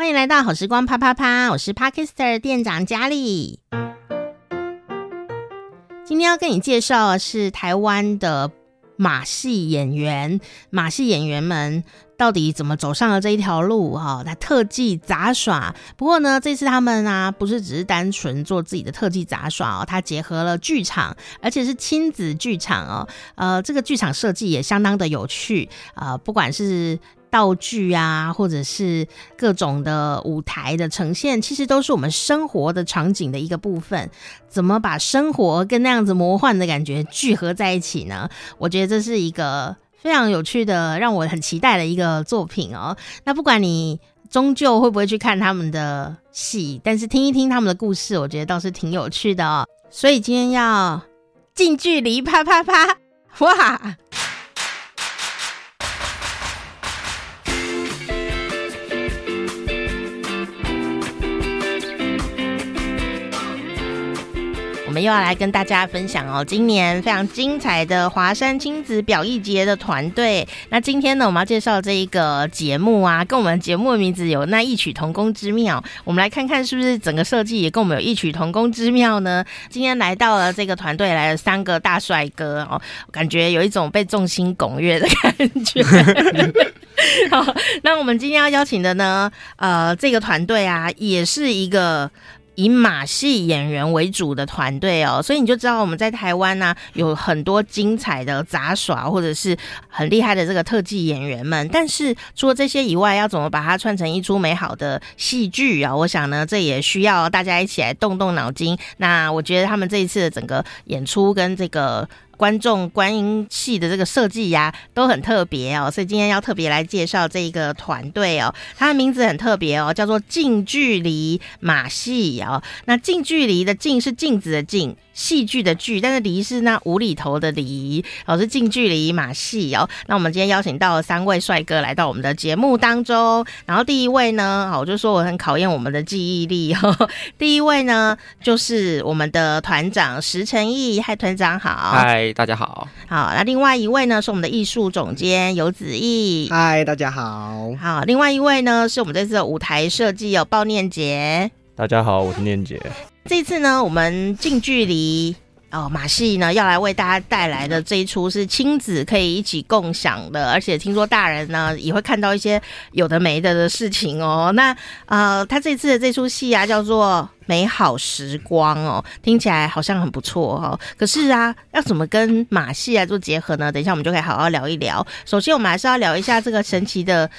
欢迎来到好时光啪啪啪，我是 Parkister 店长佳丽。今天要跟你介绍的是台湾的马戏演员，马戏演员们到底怎么走上了这一条路？哈，他特技杂耍。不过呢，这次他们啊，不是只是单纯做自己的特技杂耍哦，他结合了剧场，而且是亲子剧场哦。呃，这个剧场设计也相当的有趣啊，不管是。道具啊，或者是各种的舞台的呈现，其实都是我们生活的场景的一个部分。怎么把生活跟那样子魔幻的感觉聚合在一起呢？我觉得这是一个非常有趣的，让我很期待的一个作品哦。那不管你终究会不会去看他们的戏，但是听一听他们的故事，我觉得倒是挺有趣的哦。所以今天要近距离啪啪啪，哇！我们又要来跟大家分享哦，今年非常精彩的华山亲子表艺节的团队。那今天呢，我们要介绍这一个节目啊，跟我们节目的名字有那异曲同工之妙。我们来看看是不是整个设计也跟我们有异曲同工之妙呢？今天来到了这个团队，来了三个大帅哥哦，感觉有一种被众星拱月的感觉。好，那我们今天要邀请的呢，呃，这个团队啊，也是一个。以马戏演员为主的团队哦，所以你就知道我们在台湾呢、有很多精彩的杂耍或者是很厉害的这个特技演员们。但是除了这些以外，要怎么把它串成一出美好的戏剧啊？我想呢，这也需要大家一起来动动脑筋。那我觉得他们这一次的整个演出跟这个。观众观音戏的这个设计呀，都很特别哦，所以今天要特别来介绍这一个团队哦，它的名字很特别哦，叫做近距离马戏哦。那近距离的“近”是镜子的“镜”。戏剧的剧，但是离是那无厘头的离，哦，是近距离马戏哦。那我们今天邀请到了三位帅哥来到我们的节目当中，然后第一位呢，好，我就说我很考验我们的记忆力哦。第一位呢，就是我们的团长石成义，嗨，团长好，嗨，大家好，好。那另外一位呢，是我们的艺术总监游子毅，嗨，大家好，好。另外一位呢，是我们这次的舞台设计有鲍念杰，大家好，我是念杰。这次呢，我们近距离哦马戏呢要来为大家带来的这一出是亲子可以一起共享的，而且听说大人呢也会看到一些有的没的的事情哦。那呃，他这次的这出戏啊叫做《美好时光》哦，听起来好像很不错哦。可是啊，要怎么跟马戏来做结合呢？等一下我们就可以好好聊一聊。首先，我们还是要聊一下这个神奇的。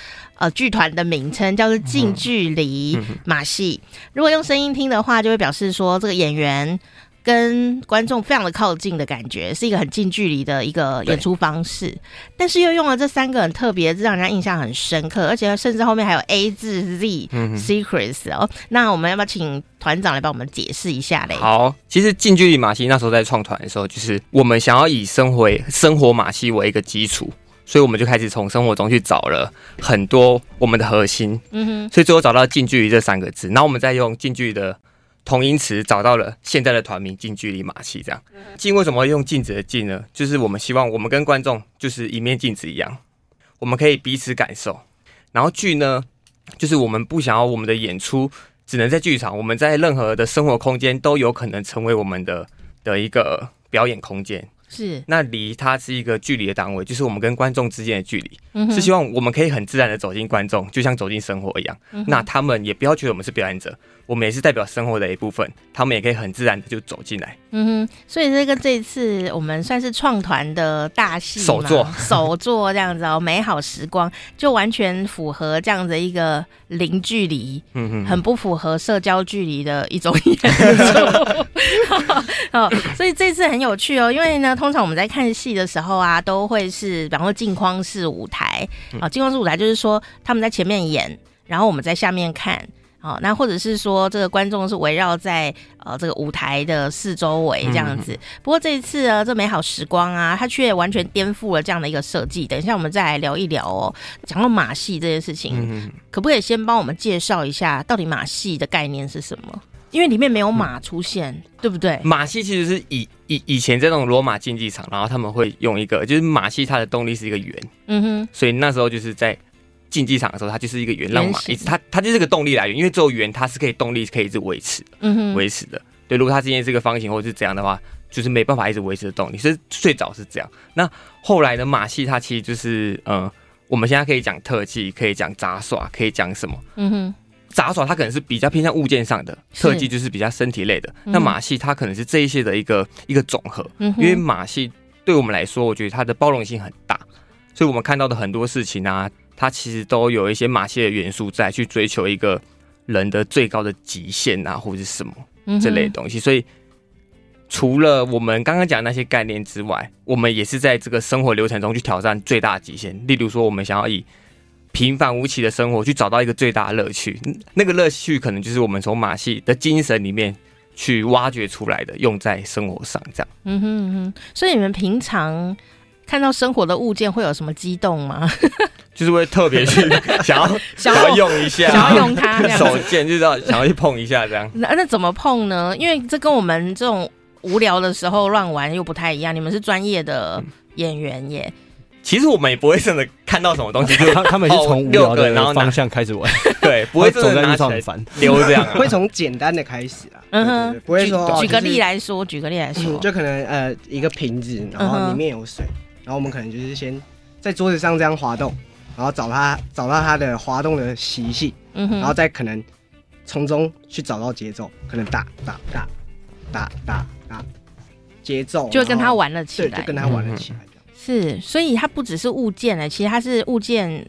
呃，剧团的名称叫做近距离马戏。如果用声音听的话，就会表示说这个演员跟观众非常的靠近的感觉，是一个很近距离的一个演出方式。但是又用了这三个很特别，让人家印象很深刻，而且甚至后面还有 A 字 Z 嗯 Secrets 哦。那我们要不要请团长来帮我们解释一下嘞？好，其实近距离马戏那时候在创团的时候，就是我们想要以生活生活马戏为一个基础。所以我们就开始从生活中去找了很多我们的核心，嗯哼，所以最后找到近距离这三个字，然后我们再用近距离的同音词找到了现在的团名近距离马戏。这样，镜为什么用镜子的镜呢？就是我们希望我们跟观众就是一面镜子一样，我们可以彼此感受。然后剧呢，就是我们不想要我们的演出只能在剧场，我们在任何的生活空间都有可能成为我们的的一个表演空间。是，那离它是一个距离的单位，就是我们跟观众之间的距离，嗯，是希望我们可以很自然的走进观众，就像走进生活一样，嗯。那他们也不要觉得我们是表演者。我们也是代表生活的一部分，他们也可以很自然的就走进来。嗯哼，所以这个这一次我们算是创团的大戏首作，首作这样子哦，美好时光就完全符合这样子一个零距离，嗯哼，很不符合社交距离的一种演出。哦，所以这次很有趣哦，因为呢，通常我们在看戏的时候啊，都会是然后镜框式舞台啊，镜框式舞台就是说他们在前面演，然后我们在下面看。好，那或者是说，这个观众是围绕在呃这个舞台的四周围这样子。嗯、不过这一次呢，这美好时光啊，它却完全颠覆了这样的一个设计。等一下我们再来聊一聊哦。讲到马戏这件事情，嗯、可不可以先帮我们介绍一下，到底马戏的概念是什么？因为里面没有马出现，嗯、对不对？马戏其实是以以以前在那种罗马竞技场，然后他们会用一个，就是马戏它的动力是一个圆，嗯哼，所以那时候就是在。竞技场的时候，它就是一个圆浪马，一直它它就是个动力来源，因为只有圆它是可以动力可以一直维持，嗯哼，维持的。对，如果它今天是个方形或者是怎样的话，就是没办法一直维持的动力。所以最早是这样。那后来的马戏它其实就是，嗯、呃，我们现在可以讲特技，可以讲杂耍，可以讲什么？嗯哼。杂耍它可能是比较偏向物件上的，特技就是比较身体类的。那马戏它可能是这一些的一个一个总和，因为马戏对我们来说，我觉得它的包容性很大，所以我们看到的很多事情啊，它其实都有一些马戏的元素在，去追求一个人的最高的极限啊，或者是什么这类的东西。所以除了我们刚刚讲的那些概念之外，我们也是在这个生活流程中去挑战最大的极限。例如说，我们想要以平凡无奇的生活，去找到一个最大的乐趣。那个乐趣可能就是我们从马戏的精神里面去挖掘出来的，用在生活上这样。嗯哼嗯哼。所以你们平常看到生活的物件会有什么激动吗？就是会特别去 想要想要用一下，想要用它手贱，就是要想要去碰一下这样。那那怎么碰呢？因为这跟我们这种无聊的时候乱玩又不太一样。你们是专业的演员耶。其实我们也不会真的看到什么东西，就他他们是从无聊的方向开始玩，对，不会真的拿起来溜这样，会从简单的开始啊，嗯哼，不会说举个例来说，举个例来说，就可能呃一个瓶子，然后里面有水，然后我们可能就是先在桌子上这样滑动，然后找它找到它的滑动的习性，嗯哼，然后再可能从中去找到节奏，可能打打打打打打节奏，就跟他玩了起来，就跟他玩了起来。是，所以它不只是物件呢，其实它是物件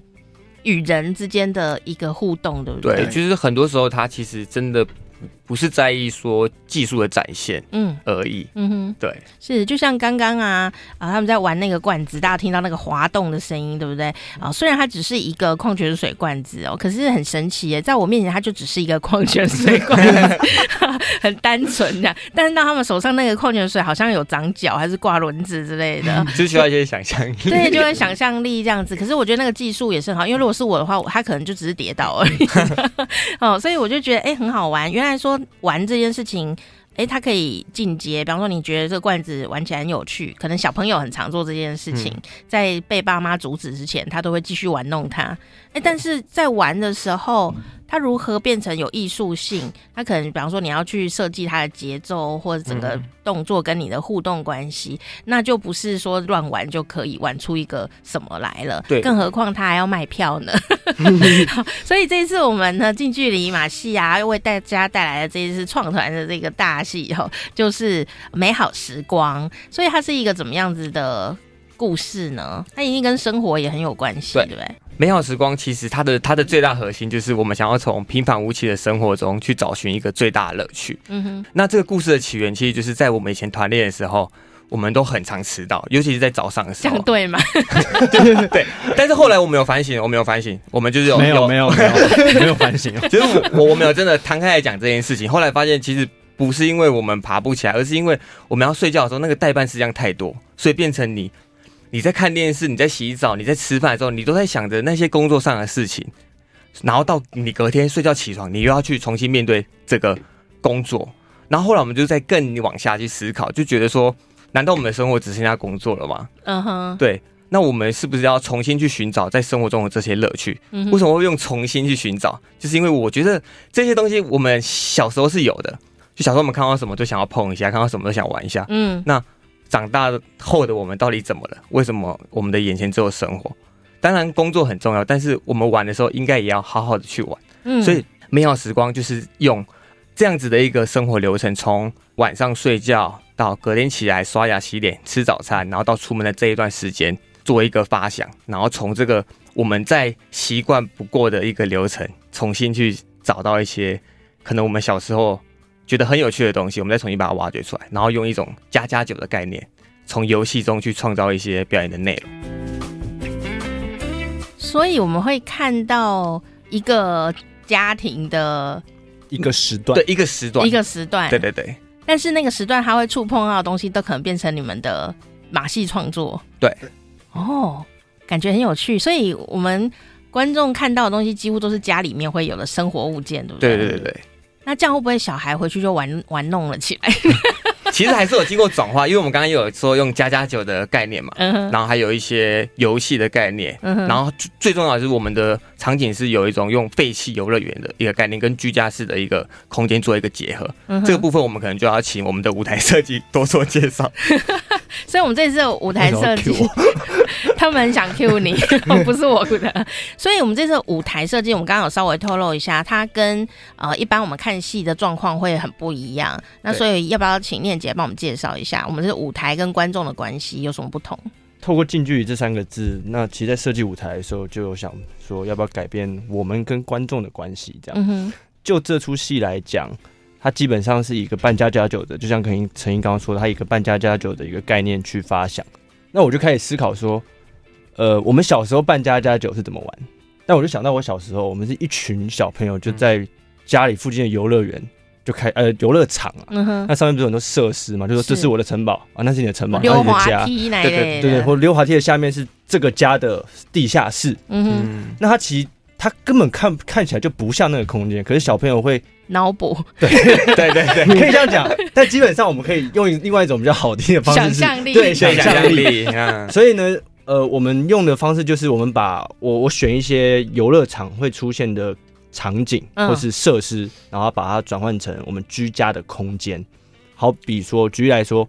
与人之间的一个互动，对不对？对，就是很多时候它其实真的。不是在意说技术的展现，嗯而已，嗯哼，对，是就像刚刚啊啊他们在玩那个罐子，大家听到那个滑动的声音，对不对？啊，虽然它只是一个矿泉水罐子哦，可是很神奇耶，在我面前它就只是一个矿泉水罐子，很单纯的。但是到他们手上那个矿泉水好像有长脚，还是挂轮子之类的，就需要一些想象力，对，就会想象力这样子。可是我觉得那个技术也是很好，因为如果是我的话，他可能就只是跌倒而已。哦，所以我就觉得哎、欸、很好玩，原来说。玩这件事情，哎，它可以进阶。比方说，你觉得这个罐子玩起来很有趣，可能小朋友很常做这件事情，嗯、在被爸妈阻止之前，他都会继续玩弄它。哎，但是在玩的时候。嗯它如何变成有艺术性？它可能，比方说，你要去设计它的节奏，或者整个动作跟你的互动关系，嗯、那就不是说乱玩就可以玩出一个什么来了。对，更何况它还要卖票呢。所以这一次我们呢，近距离马戏啊，又为大家带来了这一次创团的这个大戏哦，就是美好时光。所以它是一个怎么样子的故事呢？它一定跟生活也很有关系，对不对？美好时光其实它的它的最大核心就是我们想要从平凡无奇的生活中去找寻一个最大的乐趣。嗯哼，那这个故事的起源其实就是在我们以前团练的时候，我们都很常迟到，尤其是在早上的时候。这样对吗？对 对。但是后来我们有反省，我们有反省，我们就是有没有没有没有 没有反省。其实我我们有真的摊开来讲这件事情，后来发现其实不是因为我们爬不起来，而是因为我们要睡觉的时候那个代办事项太多，所以变成你。你在看电视，你在洗澡，你在吃饭的时候，你都在想着那些工作上的事情，然后到你隔天睡觉起床，你又要去重新面对这个工作，然后后来我们就在更往下去思考，就觉得说，难道我们的生活只剩下工作了吗？嗯哼，对，那我们是不是要重新去寻找在生活中的这些乐趣？为什么会用重新去寻找？就是因为我觉得这些东西我们小时候是有的，就小时候我们看到什么都想要碰一下，看到什么都想玩一下，嗯，那。长大后的我们到底怎么了？为什么我们的眼前只有生活？当然工作很重要，但是我们玩的时候应该也要好好的去玩。嗯，所以美好时光就是用这样子的一个生活流程，从晚上睡觉到隔天起来刷牙洗脸吃早餐，然后到出门的这一段时间做一个发想，然后从这个我们再习惯不过的一个流程，重新去找到一些可能我们小时候。觉得很有趣的东西，我们再重新把它挖掘出来，然后用一种加加酒的概念，从游戏中去创造一些表演的内容。所以我们会看到一个家庭的一个时段，对，一个时段，一个时段，对对对。但是那个时段，它会触碰到的东西，都可能变成你们的马戏创作。对，哦，感觉很有趣。所以我们观众看到的东西，几乎都是家里面会有的生活物件，对不对？对对对对。那这样会不会小孩回去就玩玩弄了起来？其实还是有经过转化，因为我们刚刚也有说用家家酒的概念嘛，然后还有一些游戏的概念，然后最重要的是我们的场景是有一种用废弃游乐园的一个概念，跟居家式的一个空间做一个结合。这个部分我们可能就要请我们的舞台设计多做介绍。所以，我们这次舞台设计，他们很想 cue 你，不是我的。所以，我们这次舞台设计，我们刚刚有稍微透露一下，它跟呃一般我们看戏的状况会很不一样。那所以，要不要请念姐帮我们介绍一下，我们这舞台跟观众的关系有什么不同？透过近距离这三个字，那其实在设计舞台的时候，就有想说要不要改变我们跟观众的关系？这样，嗯、就这出戏来讲。它基本上是一个办家家酒的，就像肯陈毅刚刚说的，他一个办家家酒的一个概念去发想。那我就开始思考说，呃，我们小时候办家家酒是怎么玩？但我就想到我小时候，我们是一群小朋友就在家里附近的游乐园就开呃游乐场啊，嗯、哼那上面不是有很多设施嘛？就说这是我的城堡啊，那是你的城堡，溜滑梯那对对对对，或溜滑梯的下面是这个家的地下室。嗯哼，那它其实。它根本看看起来就不像那个空间，可是小朋友会脑补，对对对对，可以这样讲。但基本上我们可以用另外一种比较好听的方式，想象力，对想象力。所以呢，呃，我们用的方式就是我们把我我选一些游乐场会出现的场景或是设施，然后把它转换成我们居家的空间。好比说，举例来说，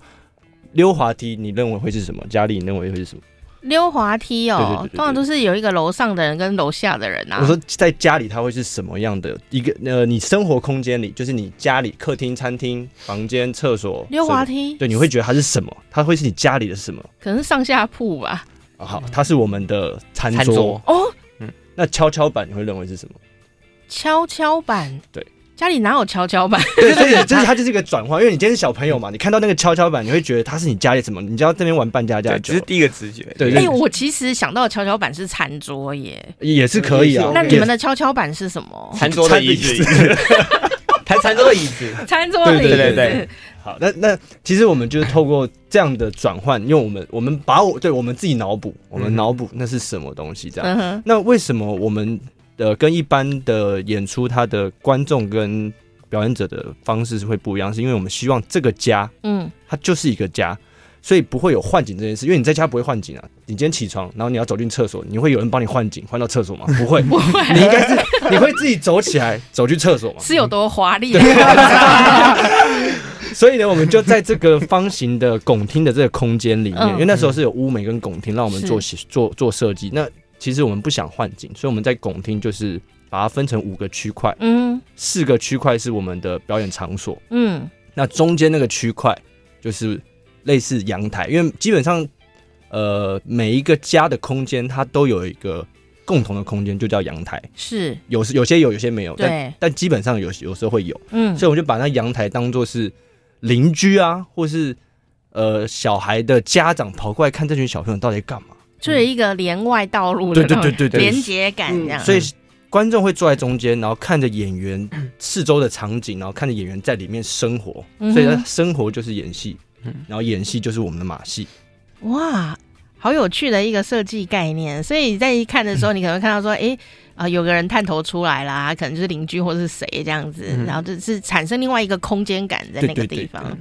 溜滑梯，你认为会是什么？佳丽，你认为会是什么？溜滑梯哦，对对对对对，通常都是有一个楼上的人跟楼下的人啊。我说在家里，它会是什么样的一个？呃，你生活空间里，就是你家里客厅、餐厅、房间、厕所。溜滑梯，对，你会觉得它是什么？它会是你家里的什么？可能是上下铺吧。哦，好，它是我们的餐桌，餐桌哦。嗯，那跷跷板你会认为是什么？跷跷板，对。家里哪有跷跷板？对，所以 就是它就是一个转换，因为你今天是小朋友嘛，你看到那个跷跷板，你会觉得它是你家里什么？你就要这边玩扮家家酒，这是第一个直觉。对，哎，我其实想到跷跷板是餐桌耶，也是可以啊。那你们的跷跷板是什么？餐桌的椅子，餐餐桌的椅子，餐桌的椅子。对对对。好，那那其实我们就是透过这样的转换，因为我们我们把我对我们自己脑补，我们脑补那是什么东西这样。那为什么我们的跟一般的演出，它的观众跟表演者的方式是会不一样，是因为我们希望这个家，嗯，它就是一个家，所以不会有换景这件事。因为你在家不会换景啊，你今天起床，然后你要走进厕所，你会有人帮你换景换到厕所吗？不会，不会，你应该是你会自己走起来走去厕所吗？是有多华丽？所以呢，我们就在这个方形的拱厅的这个空间里面，因为那时候是有屋美跟拱厅让我们做做做设计。那其实我们不想换景，所以我们在拱厅就是。把它分成五个区块，嗯，四个区块是我们的表演场所，嗯，那中间那个区块就是类似阳台，因为基本上，呃，每一个家的空间它都有一个共同的空间，就叫阳台，是。有有些有，有些没有，对。但但基本上有有时候会有，嗯，所以我就把那阳台当做是邻居啊，或是呃小孩的家长跑过来看这群小朋友到底干嘛，就是一个连外道路的对对对对连接感这样，所以。观众会坐在中间，然后看着演员四周的场景，然后看着演员在里面生活，所以生活就是演戏，然后演戏就是我们的马戏。哇，好有趣的一个设计概念！所以在一看的时候，你可能会看到说，哎，啊，有个人探头出来啦，可能就是邻居或是谁这样子，然后就是产生另外一个空间感在那个地方。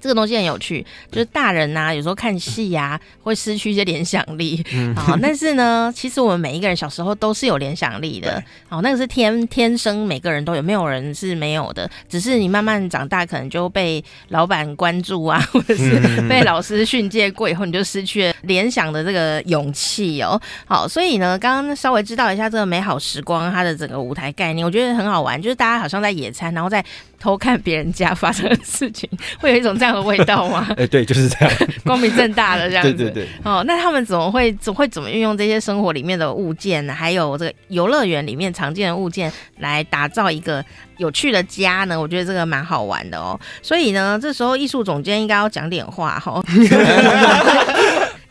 这个东西很有趣，就是大人呐、啊，有时候看戏呀、啊，会失去一些联想力，好，但是呢，其实我们每一个人小时候都是有联想力的，好，那个是天天生每个人都有，没有人是没有的，只是你慢慢长大，可能就被老板关注啊，或者是被老师训诫过以后，你就失去了联想的这个勇气哦。好，所以呢，刚刚稍微知道一下这个美好时光它的整个舞台概念，我觉得很好玩，就是大家好像在野餐，然后在偷看别人家发生的事情，会有一种这样的味道吗？哎，对，就是这样，光明正大的这样子。对对对。哦，那他们怎么会怎会怎么运用这些生活里面的物件，还有这个游乐园里面常见的物件，来打造一个有趣的家呢？我觉得这个蛮好玩的哦。所以呢，这时候艺术总监应该要讲点话哈。哦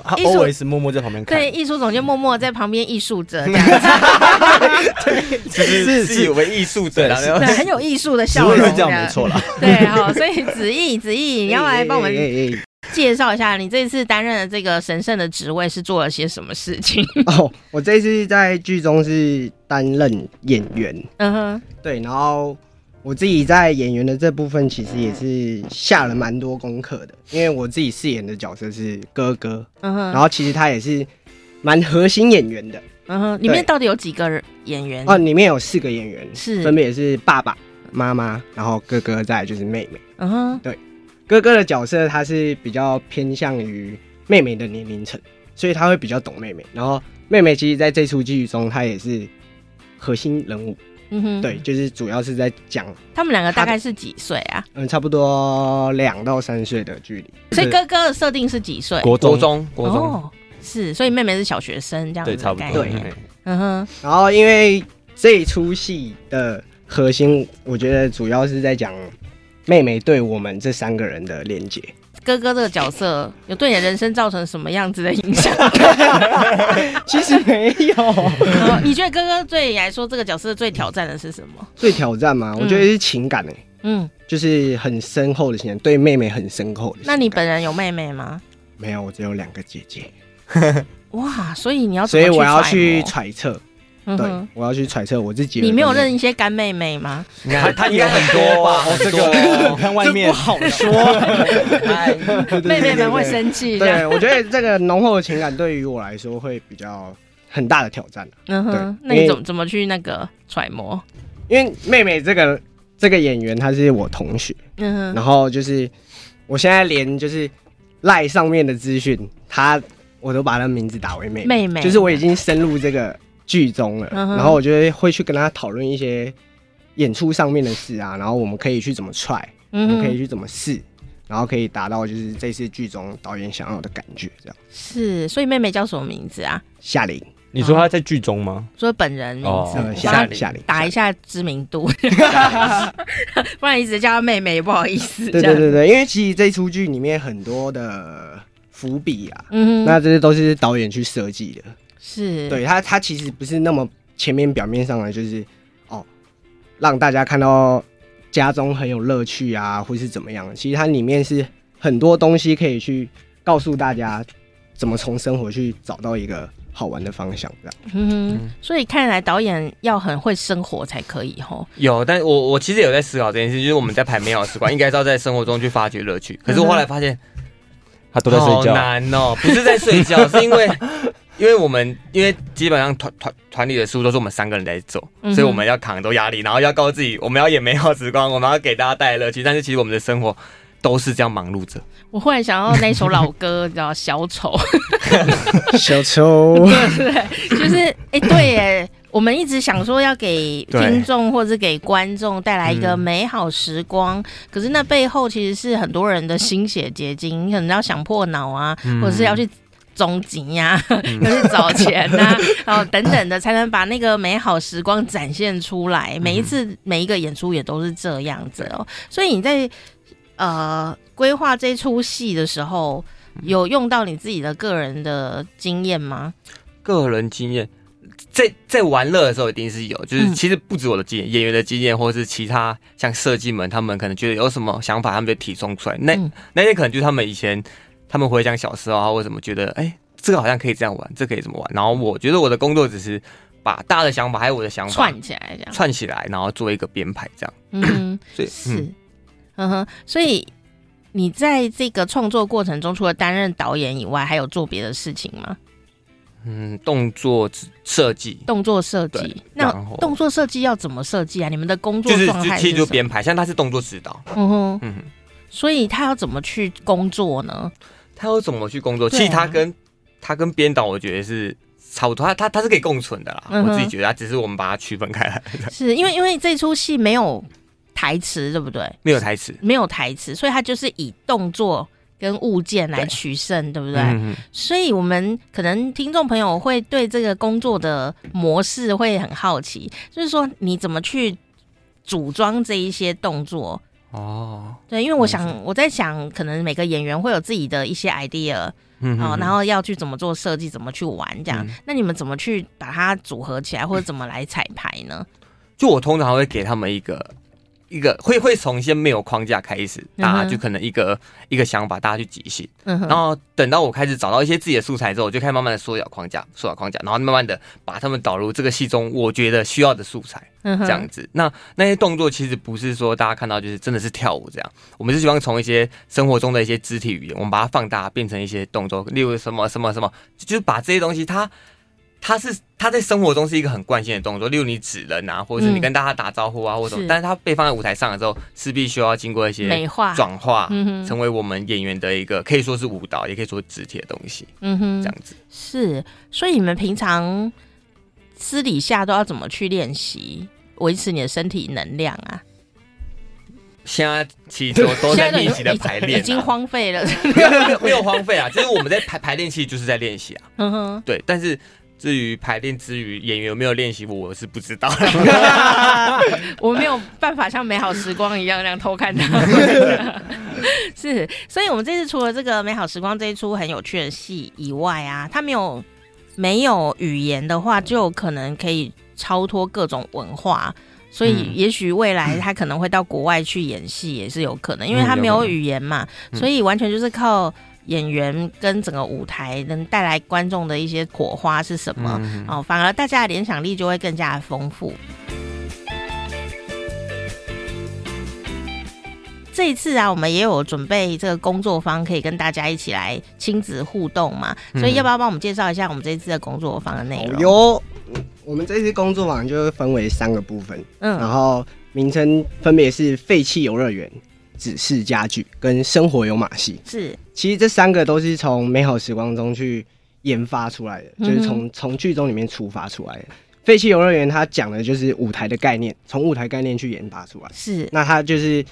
他 always 默默在旁边看，对，艺术总监默默在旁边艺术着这样子，对，是自以为艺术者，对，很有艺术的笑容，是这样。没错啦。对，好，所以子毅，子毅，你要 来帮我们介绍一下，你这次担任的这个神圣的职位是做了些什么事情？哦，我这次在剧中是担任演员，嗯哼，对，然后我自己在演员的这部分，其实也是下了蛮多功课的，因为我自己饰演的角色是哥哥，嗯哼，然后其实他也是蛮核心演员的，嗯哼，里面到底有几个演员？哦，里面有四个演员，是分别是爸爸妈妈，然后哥哥，再就是妹妹，嗯哼，对，哥哥的角色他是比较偏向于妹妹的年龄层，所以他会比较懂妹妹，然后妹妹其实在这出剧中，她也是核心人物。嗯哼，对，就是主要是在讲他们两个大概是几岁啊？嗯，差不多两到三岁的距离。所以哥哥的设定是几岁？国中，国中哦，是，所以妹妹是小学生这样子。对，差不多。对，嗯哼。然后因为这一出戏的核心，我觉得主要是在讲妹妹对我们这三个人的连结。哥哥这个角色有对你的人生造成什么样子的影响？其实没有。你觉得哥哥对你来说这个角色最挑战的是什么？最挑战吗？我觉得是情感诶。嗯，就是很深厚的情感，对妹妹很深厚的。那你本人有妹妹吗？没有，我只有两个姐姐。哇，所以你要所以我要去揣测。对，我要去揣测我自己。你没有认一些干妹妹吗？他他应该很多吧？这个 看外面不好说。妹妹们会生气。对，我觉得这个浓厚的情感对于我来说会比较很大的挑战。嗯哼，那你怎怎么去那个揣摩？因为妹妹这个这个演员她是我同学，嗯哼，然后就是我现在连就是赖上面的资讯，她我都把她名字打为妹妹，妹妹，就是我已经深入这个。剧中了，然后我就会去跟他讨论一些演出上面的事啊，然后我们可以去怎么踹，我们可以去怎么试，然后可以达到就是这次剧中导演想要的感觉，这样。是，所以妹妹叫什么名字啊？夏琳。你说她在剧中吗？说本人名字，夏琳，夏琳，打一下知名度，不然一直叫她妹妹也不好意思。对对对对，因为其实这出剧里面很多的伏笔啊，嗯，那这些都是导演去设计的。是对他，他其实不是那么前面表面上的，就是哦，让大家看到家中很有乐趣啊，或是怎么样。其实它里面是很多东西可以去告诉大家，怎么从生活去找到一个好玩的方向，这样。嗯，所以看来导演要很会生活才可以吼。有，但我我其实有在思考这件事，就是我们在排美好时光，应该是要在生活中去发掘乐趣。可是我后来发现，他都在睡觉。好难哦，不是在睡觉，是因为。因为我们因为基本上团团团里的事都是我们三个人在走，嗯、所以我们要扛很多压力，然后要告诉自己我们要演美好时光，我们要给大家带来乐趣。但是其实我们的生活都是这样忙碌着。我忽然想到那首老歌叫《小丑》，小丑，对对，就是哎，对耶，我们一直想说要给听众或者给观众带来一个美好时光，对可是那背后其实是很多人的心血结晶，你可能要想破脑啊，嗯、或者是要去。终极呀，要去找钱呐、啊，然后等等的，才能把那个美好时光展现出来。每一次每一个演出也都是这样子哦。所以你在呃规划这出戏的时候，有用到你自己的个人的经验吗？个人经验，在在玩乐的时候一定是有，就是其实不止我的经验，演员的经验，或者是其他像设计们，他们可能觉得有什么想法，他们就提送出来。那那些可能就是他们以前。他们回想小时候啊，为什么觉得哎、欸，这个好像可以这样玩，这個、可以怎么玩？然后我觉得我的工作只是把大的想法还有我的想法串起来，这样串起来，然后做一个编排，这样。嗯哼，所以是，嗯哼，所以你在这个创作过程中，除了担任导演以外，还有做别的事情吗？嗯，动作设计，动作设计。那动作设计要怎么设计啊？你们的工作状态其实就编排，像他是动作指导。嗯哼，嗯哼，所以他要怎么去工作呢？他要怎么去工作？其实他跟他跟编导，我觉得是差不多。他他他是可以共存的啦。嗯、我自己觉得，他只是我们把它区分开来。是因为因为这出戏没有台词，对不对？没有台词，没有台词，所以他就是以动作跟物件来取胜，对，对不对？嗯、所以我们可能听众朋友会对这个工作的模式会很好奇，就是说你怎么去组装这一些动作？哦，对，因为我想我在想，可能每个演员会有自己的一些 idea，嗯哦，然后要去怎么做设计，怎么去玩这样。嗯、那你们怎么去把它组合起来，或者怎么来彩排呢？就我通常会给他们一个一个会会从一些没有框架开始，大家就可能一个、嗯、一个想法，大家去即兴，嗯、然后等到我开始找到一些自己的素材之后，我就开始慢慢的缩小框架，缩小框架，然后慢慢的把他们导入这个戏中我觉得需要的素材，嗯、这样子。那那些动作其实不是说大家看到就是真的是跳舞这样，我们是希望从一些生活中的一些肢体语言，我们把它放大变成一些动作，例如什么什么什么，就是把这些东西它。他是他在生活中是一个很惯性的动作，例如你指人啊，或者是你跟大家打招呼啊，嗯、或者什么。但是他被放在舞台上的时候，势必需要经过一些 美化转化，成为我们演员的一个可以说是舞蹈，也可以说肢体的东西。嗯哼，这样子是。所以你们平常私底下都要怎么去练习维持你的身体能量啊？现在其实都都在练习的排练，已经荒废了，没有没有荒废啊，就是我们在排排练期就是在练习啊。嗯哼，对，但是。至于排练之余，演员有没有练习过，我是不知道。我没有办法像美好时光一样那样偷看他。是，所以我们这次除了这个美好时光这一出很有趣的戏以外啊，他没有没有语言的话，就有可能可以超脱各种文化。所以也许未来他可能会到国外去演戏，也是有可能，因为他没有语言嘛，所以完全就是靠。演员跟整个舞台能带来观众的一些火花是什么？嗯、哦，反而大家的联想力就会更加的丰富。这一次啊，我们也有准备这个工作坊，可以跟大家一起来亲子互动嘛。所以要不要帮我们介绍一下我们这一次的工作坊的内容？有，我们这次工作坊就分为三个部分，嗯，然后名称分别是废弃游乐园。指示家具跟生活有马戏是，其实这三个都是从美好时光中去研发出来的，嗯、就是从从剧中里面出发出来的。废弃游乐园它讲的就是舞台的概念，从舞台概念去研发出来。是，那它就是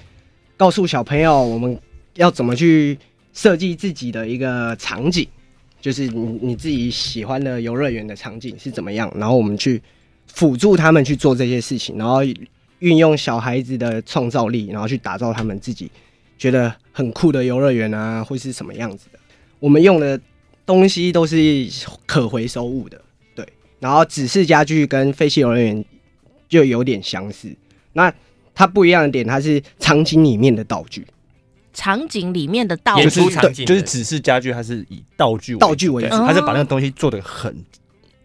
告诉小朋友我们要怎么去设计自己的一个场景，就是你你自己喜欢的游乐园的场景是怎么样，然后我们去辅助他们去做这些事情，然后。运用小孩子的创造力，然后去打造他们自己觉得很酷的游乐园啊，会是什么样子的？我们用的东西都是可回收物的，对。然后指示家具跟废弃游乐园就有点相似，那它不一样的点，它是场景里面的道具，场景里面的道具，就是对，就是指示家具，它是以道具为道具为主，它是把那个东西做的很。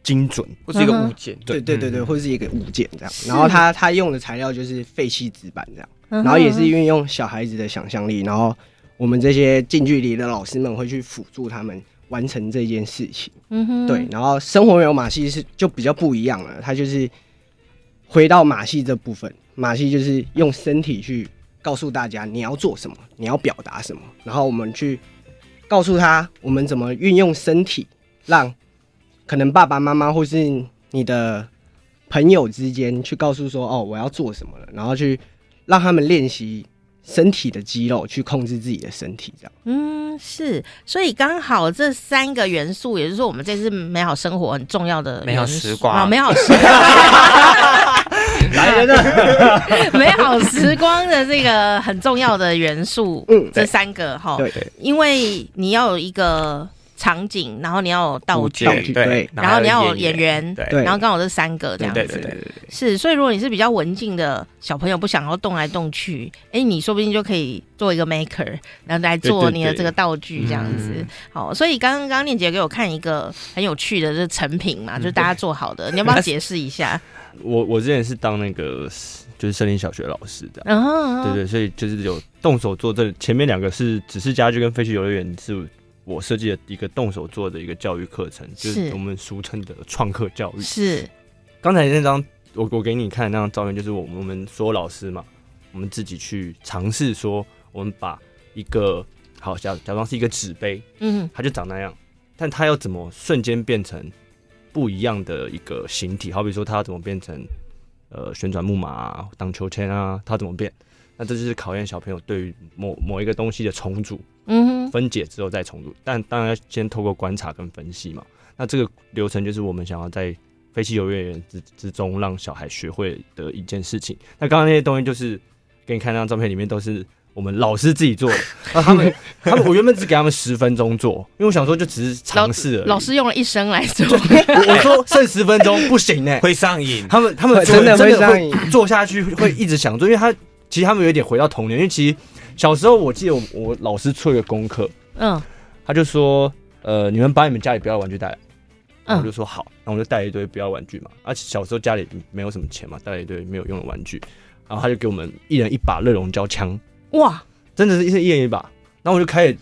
精准，或是一个物件，对对对对，或是一个物件这样。然后他他用的材料就是废弃纸板这样，然后也是运用小孩子的想象力，然后我们这些近距离的老师们会去辅助他们完成这件事情。嗯哼，对。然后生活有马戏是就比较不一样了，他就是回到马戏这部分，马戏就是用身体去告诉大家你要做什么，你要表达什么，然后我们去告诉他我们怎么运用身体让。可能爸爸妈妈或是你的朋友之间去告诉说，哦，我要做什么了，然后去让他们练习身体的肌肉，去控制自己的身体，这样。嗯，是，所以刚好这三个元素，也就是说我们这次美好生活很重要的美好时光，美好时光，来人了，美好时光的这个很重要的元素，嗯，这三个哈，对对，因为你要有一个。场景，然后你要有道具，对，然后你要有演员，对，然后刚好这三个这样子，对对对，是，所以如果你是比较文静的小朋友，不想要动来动去，哎，你说不定就可以做一个 maker，然后来做你的这个道具这样子。好，所以刚刚刚念姐给我看一个很有趣的，就是成品嘛，就是大家做好的，你要不要解释一下？我我之前是当那个就是森林小学老师的，对对，所以就是有动手做，这前面两个是只是家具跟废墟游乐园是。我设计的一个动手做的一个教育课程，就是我们俗称的创客教育。是，刚才那张我我给你看的那张照片，就是我们我们所有老师嘛，我们自己去尝试说，我们把一个好假假装是一个纸杯，嗯，它就长那样，但它要怎么瞬间变成不一样的一个形体？好比说，它要怎么变成呃旋转木马啊、荡秋千啊，它怎么变？那这就是考验小朋友对于某某一个东西的重组，嗯哼，分解之后再重组。但当然要先透过观察跟分析嘛。那这个流程就是我们想要在废弃游乐园之之中让小孩学会的一件事情。那刚刚那些东西就是给你看那张照片里面都是我们老师自己做的。那他们他们我原本只给他们十分钟做，因为我想说就只是尝试了。老师用了一生来做，我说剩十分钟不行呢、欸，会上瘾。他们他们 真的真的会，做下去会一直想做，因为他。其实他们有点回到童年，因为其实小时候我记得我我老师出了一个功课，嗯，他就说，呃，你们把你们家里不要玩具带来，然后我就说好，然后我就带了一堆不要玩具嘛，而且小时候家里没有什么钱嘛，带了一堆没有用的玩具，然后他就给我们一人一把热熔胶枪，哇，真的是一人一把，然后我就开始。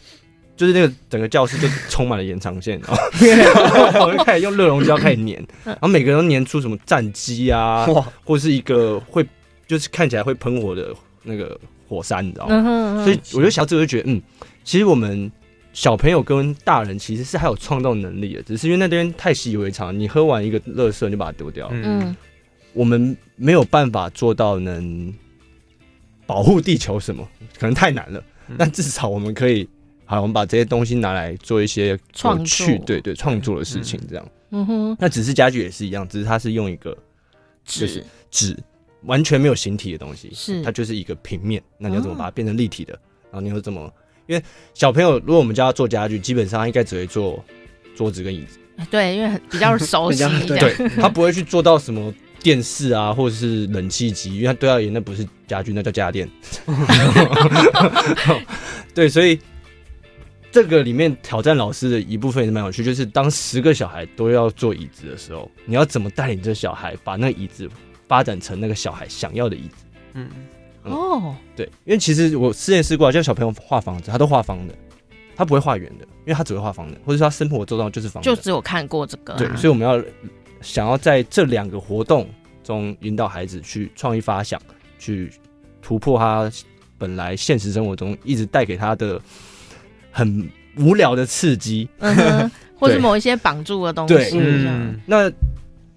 就是那个整个教室就充满了延长线，然后 我就开始用热熔胶开始粘，然后每个人都粘出什么战机啊，或是一个会就是看起来会喷火的那个火山，你知道吗？所以我就想这个就觉得，嗯，其实我们小朋友跟大人其实是还有创造能力的，只是因为那边太习以为常，你喝完一个乐色你就把它丢掉，嗯，我们没有办法做到能保护地球什么，可能太难了，但至少我们可以。好，我们把这些东西拿来做一些创趣，对对，创作的事情，这样。嗯哼。那只是家具也是一样，只是它是用一个纸纸，完全没有形体的东西，是它就是一个平面。那你要怎么把它变成立体的？然后你又怎么？因为小朋友，如果我们家要做家具，基本上应该只会做桌子跟椅子。对，因为比较熟悉。对，他不会去做到什么电视啊，或者是冷气机，因为他对他而言那不是家具，那叫家电。对，所以。这个里面挑战老师的一部分也是蛮有趣，就是当十个小孩都要坐椅子的时候，你要怎么带领这小孩把那个椅子发展成那个小孩想要的椅子？嗯，嗯哦，对，因为其实我试验试过，叫小朋友画房子，他都画方的，他不会画圆的，因为他只会画方的，或者说他生活周遭就是方的。就只有看过这个、啊，对，所以我们要想要在这两个活动中引导孩子去创意发想，去突破他本来现实生活中一直带给他的。很无聊的刺激，嗯，或是某一些绑住的东西。对，嗯，那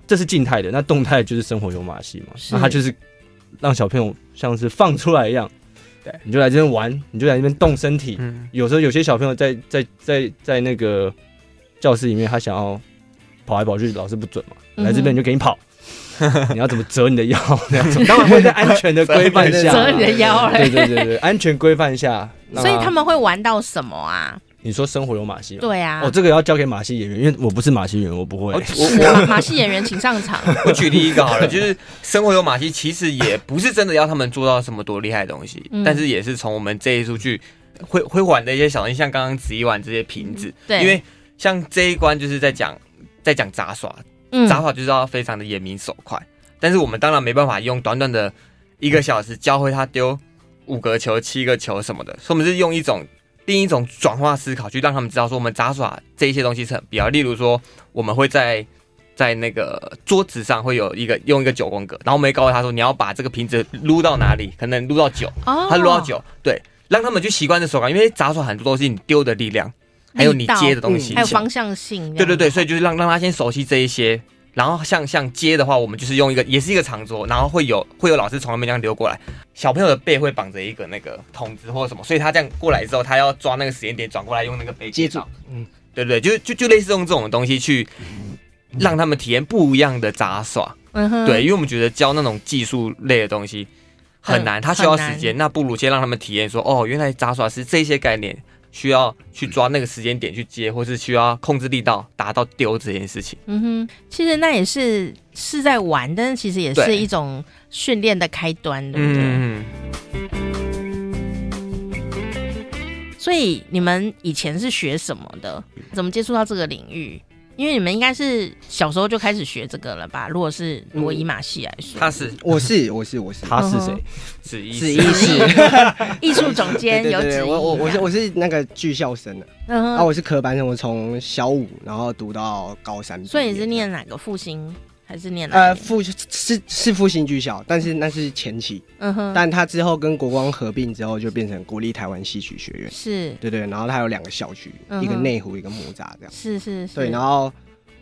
这是静态的，那动态就是生活有马戏嘛。那他就是让小朋友像是放出来一样，对，你就来这边玩，你就在这边动身体。嗯，有时候有些小朋友在在在在那个教室里面，他想要跑来跑去，老师不准嘛，来这边你就给你跑。你要怎么折你的腰？当然会在安全的规范下折你的腰。对对对对，安全规范下。所以他们会玩到什么啊？你说生活有马戏吗？对啊。哦，这个要交给马戏演员，因为我不是马戏演员，我不会。我 马马戏演员请上场。我举例一个好了，就是生活有马戏，其实也不是真的要他们做到什么多厉害的东西，但是也是从我们这一出去会会玩的一些小东西，像刚刚子怡玩这些瓶子。对。因为像这一关就是在讲在讲杂耍。杂耍就是要非常的眼明手快，但是我们当然没办法用短短的一个小时教会他丢五个球、七个球什么的，所以我们是用一种另一种转化思考去让他们知道说，我们杂耍这一些东西是很必要。例如说，我们会在在那个桌子上会有一个用一个九宫格，然后我们会告诉他说，你要把这个瓶子撸到哪里，可能撸到九，他撸到九，对，让他们去习惯这手感，因为杂耍很多东西你丢的力量。还有你接的东西，嗯、还有方向性。对对对，所以就是让让他先熟悉这一些，然后像像接的话，我们就是用一个也是一个长桌，然后会有会有老师从那边这样溜过来，小朋友的背会绑着一个那个筒子或者什么，所以他这样过来之后，他要抓那个时间点转过来用那个背接住。嗯，对不对，就就就类似用这种东西去让他们体验不一样的杂耍。嗯哼，对，因为我们觉得教那种技术类的东西很难，他需要时间，那不如先让他们体验说，哦，原来杂耍是这些概念。需要去抓那个时间点去接，或是需要控制力道达到丢这件事情。嗯哼，其实那也是是在玩，但是其实也是一种训练的开端，对不对？嗯。所以你们以前是学什么的？怎么接触到这个领域？因为你们应该是小时候就开始学这个了吧？如果是如果以马戏来说，他是，我是，我是，我是，他是谁？子怡，子怡是 艺术总监，有子怡。我我我是我是那个剧校生的，啊，我是科班生，我从小五然后读到高三。所以你是念哪个复兴？还是念呃复是是复兴剧校，但是那是前期，嗯哼，但他之后跟国光合并之后，就变成国立台湾戏曲学院，是。对对，然后他有两个校区，一个内湖，一个木栅，这样，是是是，对，然后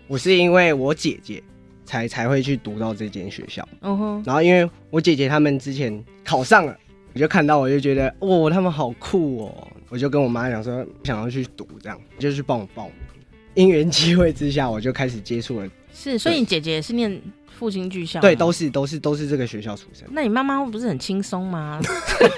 我是因为我姐姐才才会去读到这间学校，嗯哼，然后因为我姐姐他们之前考上了，我就看到我就觉得哦，他们好酷哦，我就跟我妈讲说想要去读，这样就去帮我报名，因缘机会之下，我就开始接触了。是，所以你姐姐也是念复兴剧校？对，都是都是都是这个学校出身。那你妈妈不是很轻松吗？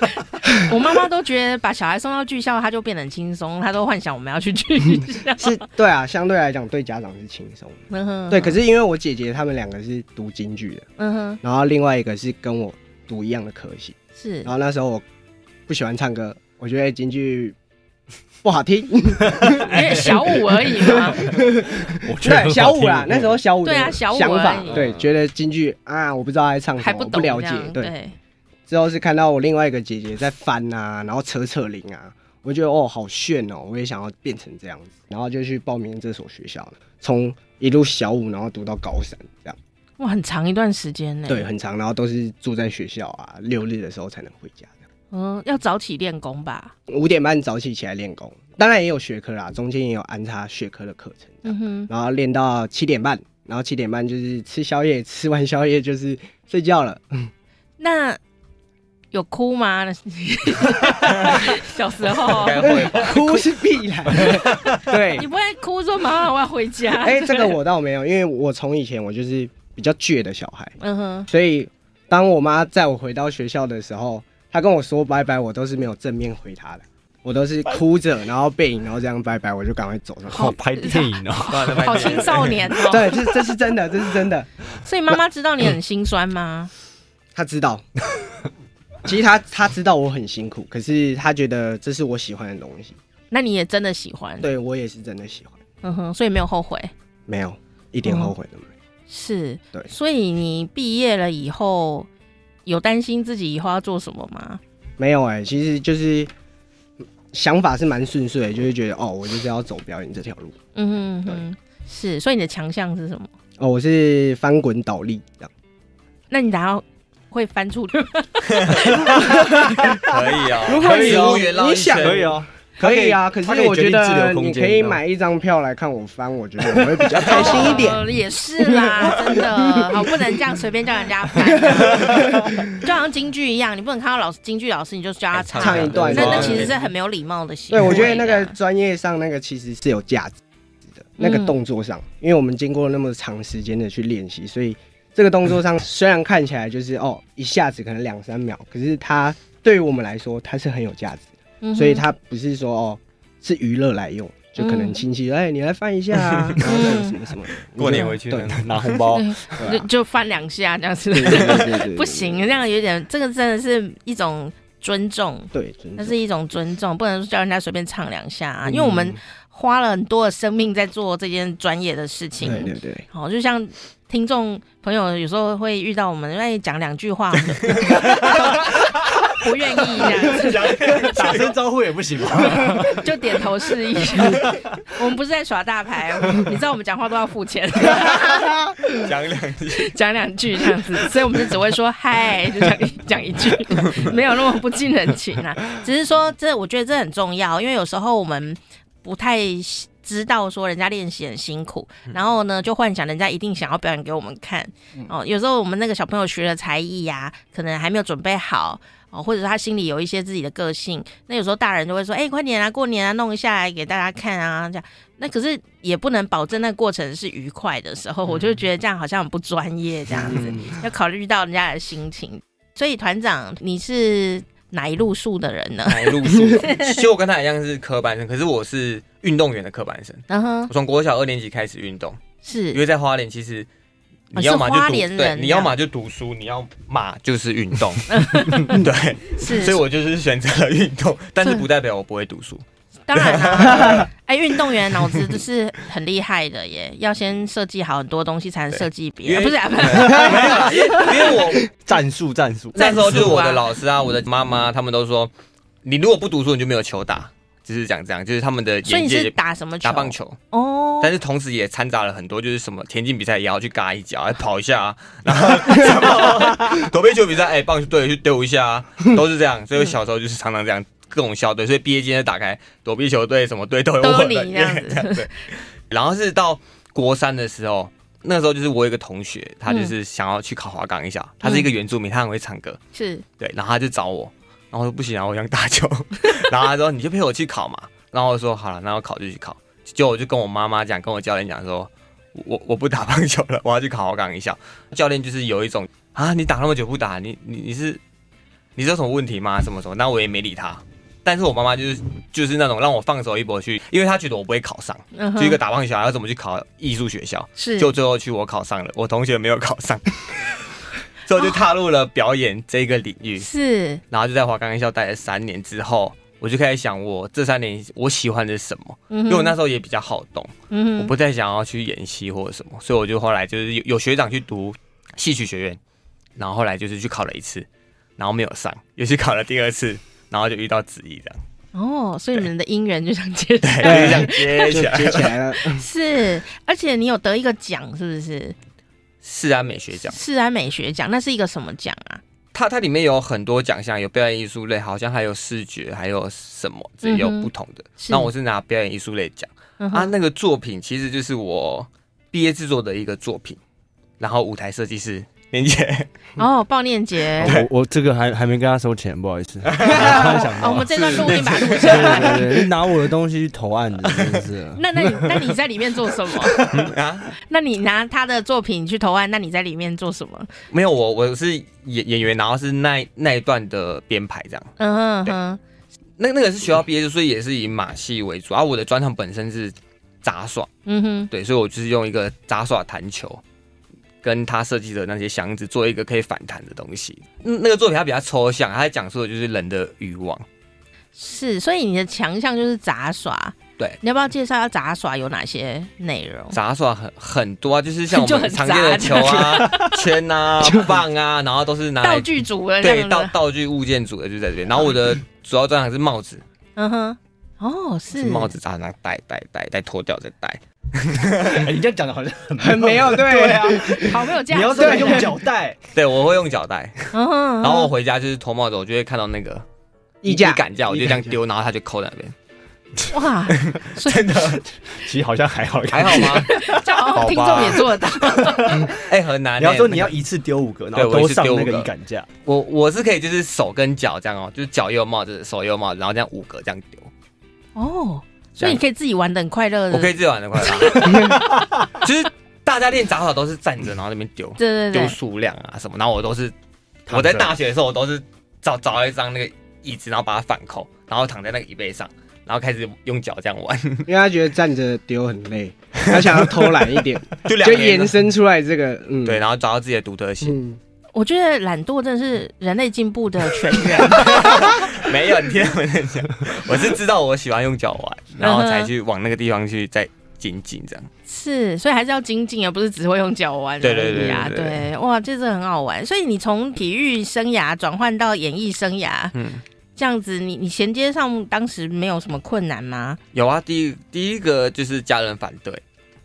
我妈妈都觉得把小孩送到剧校，她就变得很轻松，她都幻想我们要去剧校。是，对啊，相对来讲对家长是轻松的。嗯哼，对。可是因为我姐姐他们两个是读京剧的，嗯哼，然后另外一个是跟我读一样的科系，是。然后那时候我不喜欢唱歌，我觉得京剧不好听，因为小五而已嘛。我觉得对小五啦，那时候小五对啊，小五想法对，觉得京剧啊，我不知道在唱什么，还不，不了解。对。之后是看到我另外一个姐姐在翻啊，然后扯扯铃啊，我觉得哦好炫哦，我也想要变成这样子，然后就去报名这所学校了，从一路小五然后读到高三这样。哇，很长一段时间呢。对，很长，然后都是住在学校啊，六日的时候才能回家。嗯，要早起练功吧？五点半早起起来练功，当然也有学科啦，中间也有安插学科的课程。嗯哼，然后练到七点半，然后七点半就是吃宵夜，吃完宵夜就是睡觉了。那有哭吗？小时候 哭是必然。对，你不会哭说妈妈我要回家？哎、欸，这个我倒没有，因为我从以前我就是比较倔的小孩。嗯哼，所以当我妈载我回到学校的时候。他跟我说拜拜，我都是没有正面回他的，我都是哭着，然后背影，然后这样拜拜，我就赶快走了。好拍电影哦，好青少年哦。对，这这是真的，这是真的。所以妈妈知道你很心酸吗？他知道。其实他他知道我很辛苦，可是他觉得这是我喜欢的东西。那你也真的喜欢？对，我也是真的喜欢。嗯哼，所以没有后悔？没有，一点后悔都没有。是。对。所以你毕业了以后。有担心自己以后要做什么吗？没有哎、欸，其实就是想法是蛮顺遂，就是觉得哦，我就是要走表演这条路。嗯哼哼，是。所以你的强项是什么？哦，我是翻滚倒立这样。那你等下会翻出去？可以啊、哦，可以哦，你想可以哦。可以啊，可是我觉得你可以买一张票来看我翻，我觉得我会比较开心一点。也是啦，真的，好，不能这样随便叫人家翻，就好像京剧一样，你不能看到老师京剧老师你就叫他唱唱一段，那那其实是很没有礼貌的行为。对，我觉得那个专业上那个其实是有价值的，那个动作上，因为我们经过那么长时间的去练习，所以这个动作上虽然看起来就是哦一下子可能两三秒，可是它对于我们来说它是很有价值。所以他不是说哦，是娱乐来用，就可能亲戚哎，你来翻一下啊，然后什么什么，过年回去拿红包，就就翻两下这样子，不行，这样有点，这个真的是一种尊重，对，那是一种尊重，不能叫人家随便唱两下啊，因为我们花了很多的生命在做这件专业的事情，对对对，好，就像听众朋友有时候会遇到我们，愿意讲两句话。不愿意这样子 打声招呼也不行吗？就点头示意。我们不是在耍大牌，你知道我们讲话都要付钱。讲两句，讲两句这样子，所以我们就只会说嗨，就讲讲一句，没有那么不近人情啊。只是说，这我觉得这很重要，因为有时候我们不太知道说人家练习很辛苦，然后呢就幻想人家一定想要表演给我们看。哦，有时候我们那个小朋友学了才艺呀，可能还没有准备好。哦，或者是他心里有一些自己的个性，那有时候大人就会说：“哎、欸，快点啊，过年啊，弄一下来给大家看啊。”这样，那可是也不能保证那过程是愉快的时候，嗯、我就觉得这样好像很不专业，这样子、嗯、要考虑到人家的心情。所以团长，你是哪一路数的人呢？哪一路数？其实我跟他一样是科班生，可是我是运动员的科班生。嗯哼，我从国小二年级开始运动，是因为在花莲其实。你要么就读，对，你要么就读书，你要么就是运动，对，是，所以我就是选择了运动，但是不代表我不会读书。当然啦，哎，运动员脑子就是很厉害的耶，要先设计好很多东西才能设计别人，不是？因为我战术战术，那时候就是我的老师啊，我的妈妈他们都说，你如果不读书，你就没有球打。就是讲这样，就是他们的眼界。打什么球？打棒球哦。但是同时也掺杂了很多，就是什么田径比赛也要去嘎一脚，还跑一下啊。然后躲避球比赛，哎、欸，棒球队去丢一下啊，都是这样。所以我小时候就是常常这样各种校队，所以毕业纪念打开躲避球队什么队都有我的。都这样子。对。然后是到国三的时候，那时候就是我有一个同学，他就是想要去考华冈一下，他是一个原住民，他很会唱歌。是。对，然后他就找我。然后我说不行啊，我想打球。然后他说你就陪我去考嘛。然后我说好了，那我考就去考。结果我就跟我妈妈讲，跟我教练讲说，我我不打棒球了，我要去考华冈艺校。教练就是有一种啊，你打那么久不打，你你你是你是有什么问题吗？什么什么？那我也没理他。但是我妈妈就是就是那种让我放手一搏去，因为她觉得我不会考上，就一个打棒小孩要怎么去考艺术学校？是，就最后去我考上了，我同学没有考上。我就踏入了表演这个领域。是，然后就在华冈艺校待了三年之后，我就开始想，我这三年我喜欢的是什么？因为我那时候也比较好动，嗯我不太想要去演戏或者什么，所以我就后来就是有有学长去读戏曲学院，然后后来就是去考了一次，然后没有上，又去考了第二次，然后就遇到子怡这样。哦，所以你们的姻缘就这样接起来，对，就这样接起来，接起来了。是，而且你有得一个奖，是不是？世安美学奖。世安美学奖，那是一个什么奖啊？它它里面有很多奖项，有表演艺术类，好像还有视觉，还有什么，这也有不同的。那、嗯、我是拿表演艺术类奖、嗯、啊，那个作品其实就是我毕业制作的一个作品，然后舞台设计师。年节 哦，报念节，我我这个还还没跟他收钱，不好意思。哦，我们这段录音把它录下来。对对对，拿我的东西去投案的，是不是。那那你那你在里面做什么啊？那你拿他的作品去投案，那你在里面做什么？没有，我我是演演员，然后是那那一段的编排这样。嗯哼哼，那那个是学校毕业，所以也是以马戏为主。而、啊、我的专场本身是杂耍，嗯哼，对，所以我就是用一个杂耍弹球。跟他设计的那些箱子做一个可以反弹的东西，嗯，那个作品它比较抽象，它在讲述的就是人的欲望。是，所以你的强项就是杂耍。对，你要不要介绍下杂耍有哪些内容？杂耍很很多啊，就是像我们 常见的球啊、圈啊、棒啊，然后都是拿道具组的，对，道道具物件组的就在这边。然后我的主要专长是帽子。嗯哼，哦，是，是帽子扎那戴戴戴戴脱掉再戴。你这样讲的好像很很没有 对啊，好没有价值。你要说用脚带，对，我会用脚带。然后我回家就是脱帽子，我就会看到那个衣架、衣杆架，我就这样丢，然后他就扣在那边。哇，真的，其实好像还好，还好吗？听众也做得到。哎，很难。你要说你要一次丢五个，然后都上那个衣杆架。我我是可以，就是手跟脚这样哦，就是脚也有帽子，手也有帽子，然后这样五个这样丢。哦。所以你可以自己玩的很快乐，我可以自己玩的快乐。其 实大家练杂草都是站着，然后那边丢，对对对，丢数量啊什么。然后我都是我在大学的时候，我都是找找一张那个椅子，然后把它反扣，然后躺在那个椅背上，然后开始用脚这样玩。因为他觉得站着丢很累，他想要偷懒一点，就就延伸出来这个，嗯，对，然后找到自己的独特性。嗯我觉得懒惰真的是人类进步的泉源。没有，你听我讲，我是知道我喜欢用脚玩，然后才去往那个地方去再精进这样。是，所以还是要精进，而不是只会用脚玩。对对对呀对，哇，这是很好玩。所以你从体育生涯转换到演艺生涯，嗯，这样子你，你你衔接上当时没有什么困难吗？有啊，第一第一个就是家人反对。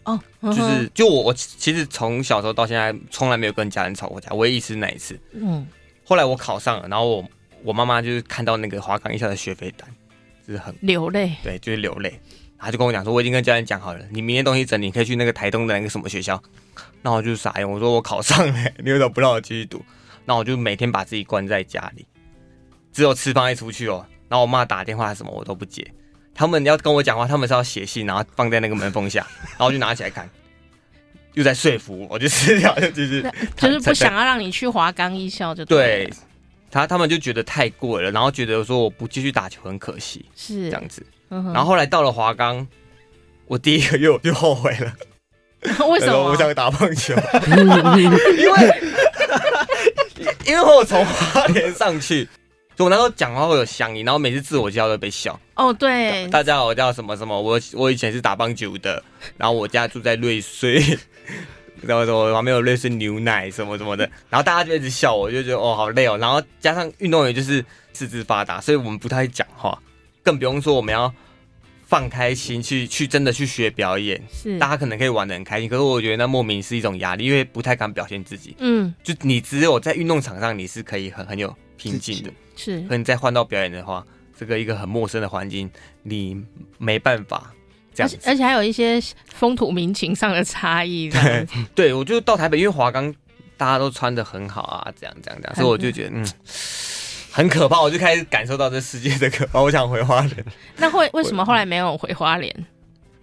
哦，就是就我我其实从小时候到现在从来没有跟家人吵过架，唯一一次那一次。嗯，后来我考上了，然后我我妈妈就是看到那个华冈艺校的学费单，就是很流泪，对，就是流泪。她就跟我讲说，我已经跟家人讲好了，你明天东西整理，你可以去那个台东的那个什么学校。那我就傻眼，我说我考上了，你为什么不让我继续读？那我就每天把自己关在家里，只有吃饭一出去哦。然后我妈打电话什么我都不接。他们要跟我讲话，他们是要写信，然后放在那个门缝下，然后就拿起来看，又在说服我，就 撕掉，就是就是不想要让你去华冈艺校，就对，对他他们就觉得太贵了，然后觉得说我不继续打球很可惜，是这样子。然后后来到了华冈，我第一个月我就后悔了，为什么？我想打棒球，因为因为我从花莲上去。我那时候讲话会有乡音，然后每次自我介绍都被笑。哦，对，大家好，我叫什么什么，我我以前是打棒球的，然后我家住在瑞穗，然后什么旁边有类似牛奶什么什么的，然后大家就一直笑我，就觉得哦好累哦，然后加上运动员就是四肢发达，所以我们不太会讲话，更不用说我们要放开心去去真的去学表演，是。大家可能可以玩的很开心，可是我觉得那莫名是一种压力，因为不太敢表现自己。嗯，就你只有在运动场上你是可以很很有平静的。是，可你再换到表演的话，这个一个很陌生的环境，你没办法这样子。而且还有一些风土民情上的差异。对，对我就到台北，因为华冈大家都穿的很好啊，这样这样这样，所以我就觉得嗯，很可怕。我就开始感受到这世界的可怕，我想回花莲。那会为什么后来没有回花莲？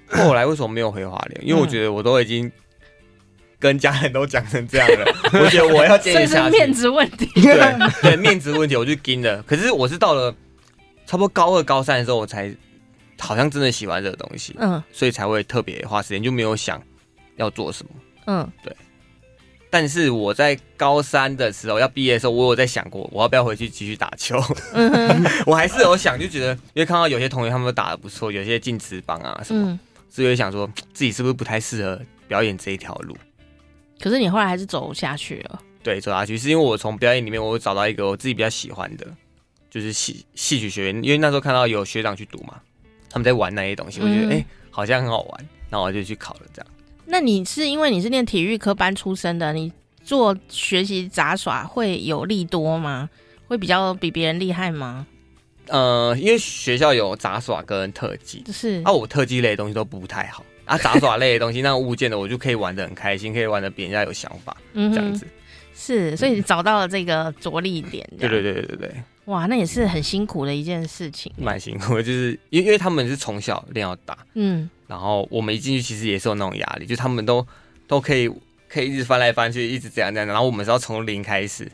后来为什么没有回花莲？因为我觉得我都已经。跟家人都讲成这样了，我觉得我要坚持下去。面子问题，对对，面子问题，我就跟了。可是我是到了差不多高二、高三的时候，我才好像真的喜欢这个东西，嗯，所以才会特别花时间，就没有想要做什么，嗯，对。但是我在高三的时候要毕业的时候，我有在想过，我要不要回去继续打球？嗯 我还是有想，就觉得因为看到有些同学他们都打的不错，有些进职棒啊什么，嗯、所以我想说自己是不是不太适合表演这一条路？可是你后来还是走下去了。对，走下去是因为我从表演里面我找到一个我自己比较喜欢的，就是戏戏曲学院，因为那时候看到有学长去读嘛，他们在玩那些东西，我觉得哎、嗯欸、好像很好玩，那我就去考了这样。那你是因为你是念体育科班出身的，你做学习杂耍会有利多吗？会比较比别人厉害吗？呃，因为学校有杂耍跟特技，是啊，我特技类的东西都不太好啊，杂耍类的东西，那物件的我就可以玩的很开心，可以玩的比人家有想法，嗯、这样子。是，所以你找到了这个着力点。对对对对对对。哇，那也是很辛苦的一件事情。蛮辛苦的，就是因为因为他们是从小练到大，嗯。然后我们一进去，其实也是有那种压力，就他们都都可以可以一直翻来翻去，一直这样这样。然后我们是要从零开始，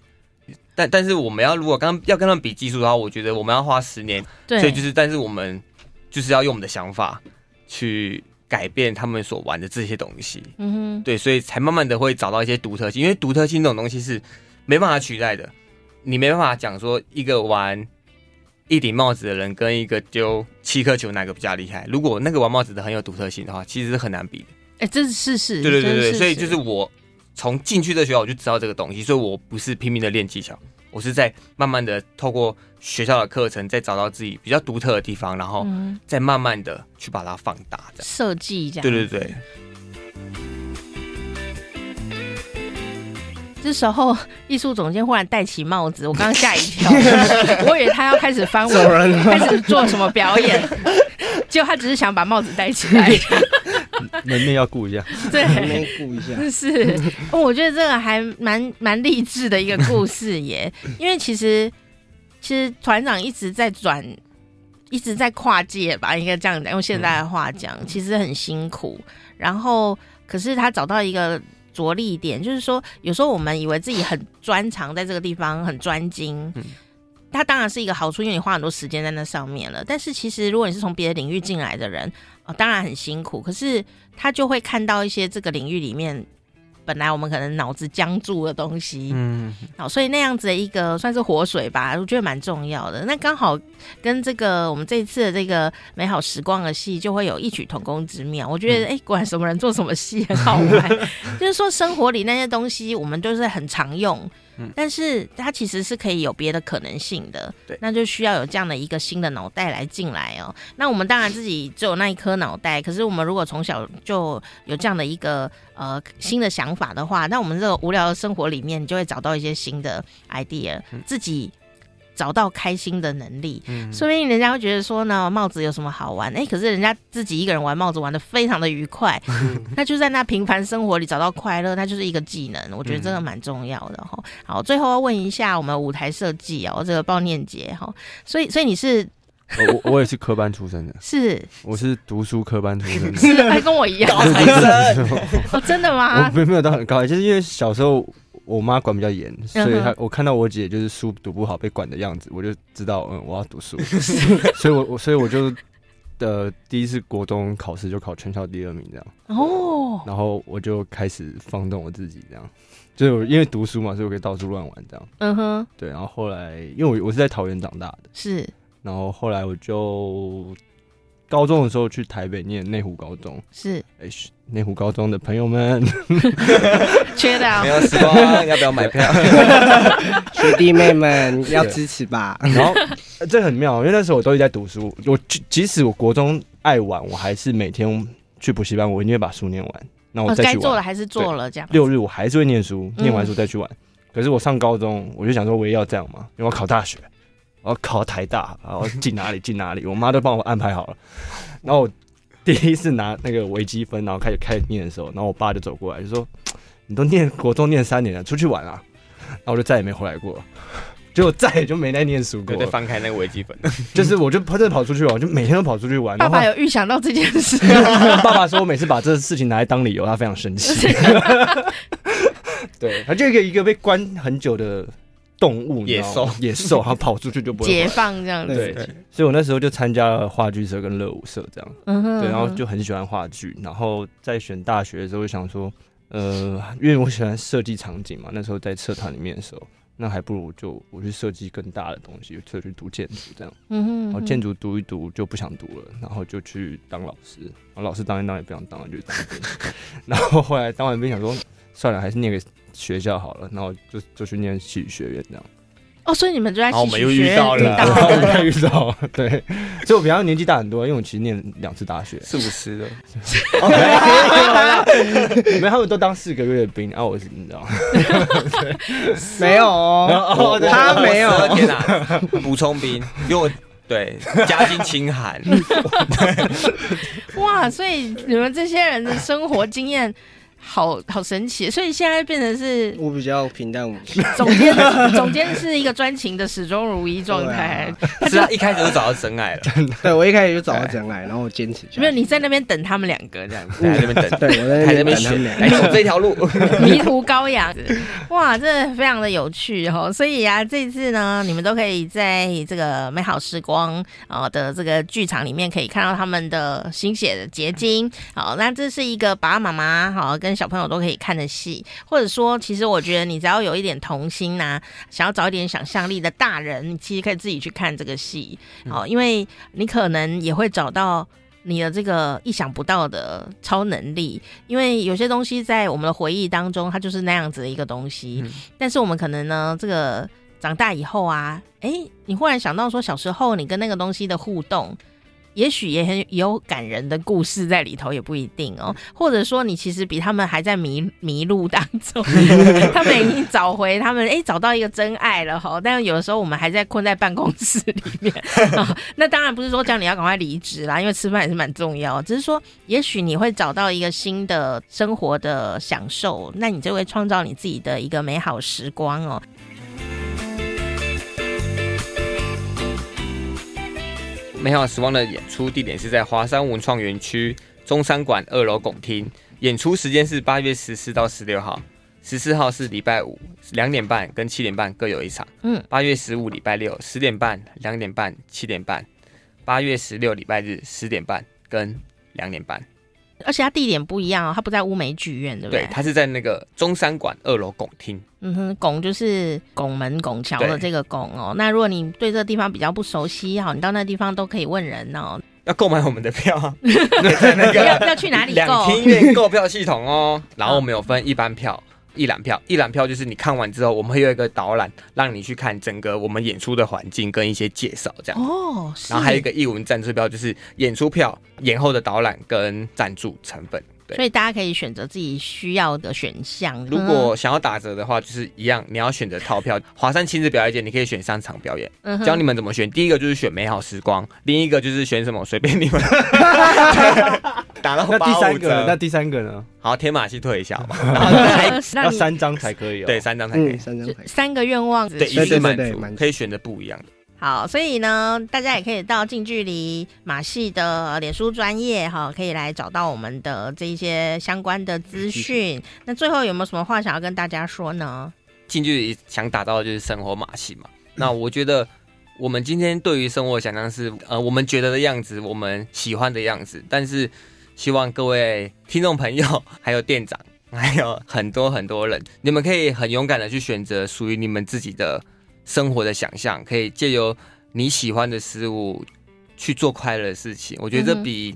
但但是我们要如果刚要跟他们比技术的话，我觉得我们要花十年。对。所以就是，但是我们就是要用我们的想法去改变他们所玩的这些东西。嗯哼。对，所以才慢慢的会找到一些独特性，因为独特性这种东西是没办法取代的。你没办法讲说一个玩。一顶帽子的人跟一个丢七颗球哪个比较厉害？如果那个玩帽子的很有独特性的话，其实是很难比的。哎、欸，这是事实。对对对对，所以就是我从进去的学校我就知道这个东西，所以我不是拼命的练技巧，我是在慢慢的透过学校的课程，再找到自己比较独特的地方，然后再慢慢的去把它放大，这样设计这样。对对对。这时候，艺术总监忽然戴起帽子，我刚刚吓一跳，我以为他要开始翻我，人开始做什么表演，结果他只是想把帽子戴起来。门面要顾一下，对，门面顾一下。是，我觉得这个还蛮蛮励志的一个故事耶，因为其实其实团长一直在转，一直在跨界吧，应该这样讲，用现在的话讲，其实很辛苦。然后，可是他找到一个。着力点就是说，有时候我们以为自己很专长，在这个地方很专精，嗯，它当然是一个好处，因为你花很多时间在那上面了。但是其实，如果你是从别的领域进来的人，哦，当然很辛苦。可是他就会看到一些这个领域里面。本来我们可能脑子僵住的东西，嗯，好，所以那样子的一个算是活水吧，我觉得蛮重要的。那刚好跟这个我们这一次的这个美好时光的戏就会有异曲同工之妙。我觉得，哎、嗯，果然什么人做什么戏很好玩。就是说，生活里那些东西我们都是很常用。但是它其实是可以有别的可能性的，对，那就需要有这样的一个新的脑袋来进来哦。那我们当然自己只有那一颗脑袋，可是我们如果从小就有这样的一个呃新的想法的话，那我们这个无聊的生活里面，你就会找到一些新的 idea，自己。找到开心的能力，嗯，说不定人家会觉得说呢，帽子有什么好玩？哎，可是人家自己一个人玩帽子玩的非常的愉快，那就在那平凡生活里找到快乐，那就是一个技能。我觉得真的蛮重要的哈。好，最后要问一下我们舞台设计哦，这个鲍念杰哈，所以所以你是我我也是科班出身的，是我是读书科班出身的，是还跟我一样高材生哦，真的吗？我没没有到很高，就是因为小时候。我妈管比较严，所以她我看到我姐就是书读不好被管的样子，我就知道嗯我要读书，所以我我所以我就的第一次国中考试就考全校第二名这样。哦，然后我就开始放纵我自己这样，就因为读书嘛，所以我可以到处乱玩这样，嗯哼，对，然后后来因为我我是在桃园长大的，是，然后后来我就。高中的时候去台北念内湖高中，是。哎，内湖高中的朋友们，缺的啊，没有时光，要不要买票？学弟妹们要支持吧。然后这很妙，因为那时候我都一直在读书，我即使我国中爱玩，我还是每天去补习班，我一定会把书念完。那我再去玩，该做了还是做了这样。六日我还是会念书，念完书再去玩。可是我上高中，我就想说我也要这样嘛，因为我考大学。我要考台大，然后进哪里进哪里，我妈都帮我安排好了。然后我 第一次拿那个微积分，然后开始开始念的时候，然后我爸就走过来就说：“你都念国中念三年了，出去玩啊！”然后我就再也没回来过，结果再也就没再念书过。再翻开那个微积分，就是我就真的跑出去玩，我就每天都跑出去玩。爸爸有预想到这件事，爸爸说我每次把这事情拿来当理由，他非常生气。对，他就一个一个被关很久的。动物野兽，野兽，它跑出去就不会解放这样子。对，所以我那时候就参加了话剧社跟乐舞社这样。嗯哼。对，然后就很喜欢话剧，然后在选大学的时候就想说，呃，因为我喜欢设计场景嘛，那时候在社团里面的时候，那还不如就我去设计更大的东西，就去读建筑这样。嗯哼，然后建筑读一读就不想读了，然后就去当老师。然后老师当一当也不想当了，就当兵。然后后来当完兵想说，算了，还是念个学校好了，然后就就去念戏剧学院这样。哦，所以你们就在戏剧学院 又遇到了，又遇到，对，所以我比他年纪大很多，因为我其实念两次大学，四五十的，你们他们都当四个月的兵，啊，我是你知道吗？没有哦，他没有，天哪，补充兵，因为我对家境清寒，哇，所以你们这些人的生活经验。好好神奇，所以现在变成是，我比较平淡无奇。总监，总监是一个专情的始终如一状态。是啊，一开始就找到真爱了。对，我一开始就找到真爱，然后我坚持。没有你在那边等他们两个这样子，在那边等，对，我在那边等他们两个，来走这条路，迷途羔羊。哇，这非常的有趣哈。所以啊，这一次呢，你们都可以在这个美好时光啊的这个剧场里面，可以看到他们的心血的结晶。好，那这是一个爸爸妈妈好跟。小朋友都可以看的戏，或者说，其实我觉得你只要有一点童心呐、啊，想要找一点想象力的大人，你其实可以自己去看这个戏，哦，因为你可能也会找到你的这个意想不到的超能力，因为有些东西在我们的回忆当中，它就是那样子的一个东西，但是我们可能呢，这个长大以后啊，哎，你忽然想到说，小时候你跟那个东西的互动。也许也很有感人的故事在里头，也不一定哦。或者说，你其实比他们还在迷迷路当中，他们已经找回他们，哎、欸，找到一个真爱了哈。但是有的时候，我们还在困在办公室里面。那当然不是说叫你要赶快离职啦，因为吃饭也是蛮重要。只是说，也许你会找到一个新的生活的享受，那你就会创造你自己的一个美好时光哦。美好时光的演出地点是在华山文创园区中山馆二楼拱厅，演出时间是八月十四到十六号，十四号是礼拜五两点半跟七点半各有一场，嗯，八月十五礼拜六十点半、两点半、七点半，八月十六礼拜日十点半跟两点半。而且它地点不一样哦，它不在乌梅剧院，对不对？对，它是在那个中山馆二楼拱厅。嗯哼，拱就是拱门、拱桥的这个拱哦。那如果你对这个地方比较不熟悉好，你到那地方都可以问人哦。要购买我们的票，在那个要要去哪里购？两厅院购票系统哦。然后我们有分一般票。一览票，一览票就是你看完之后，我们会有一个导览，让你去看整个我们演出的环境跟一些介绍，这样。哦，然后还有一个艺文赞助票，就是演出票、演后的导览跟赞助成分。所以大家可以选择自己需要的选项。如果想要打折的话，就是一样，你要选择套票。华山亲子表演节，你可以选三场表演，教你们怎么选。第一个就是选美好时光，另一个就是选什么，随便你们。打 到那第三个，那第三个呢？好，天马戏退一下嘛。要三张才可以哦。对，三张才可以。三张。三个愿望，对，一次满足，可以选择不一样的。好，所以呢，大家也可以到近距离马戏的脸书专业哈，可以来找到我们的这一些相关的资讯。那最后有没有什么话想要跟大家说呢？近距离想打造的就是生活马戏嘛。那我觉得我们今天对于生活想象是呃，我们觉得的样子，我们喜欢的样子。但是希望各位听众朋友，还有店长，还有很多很多人，你们可以很勇敢的去选择属于你们自己的。生活的想象，可以借由你喜欢的事物去做快乐的事情，我觉得这比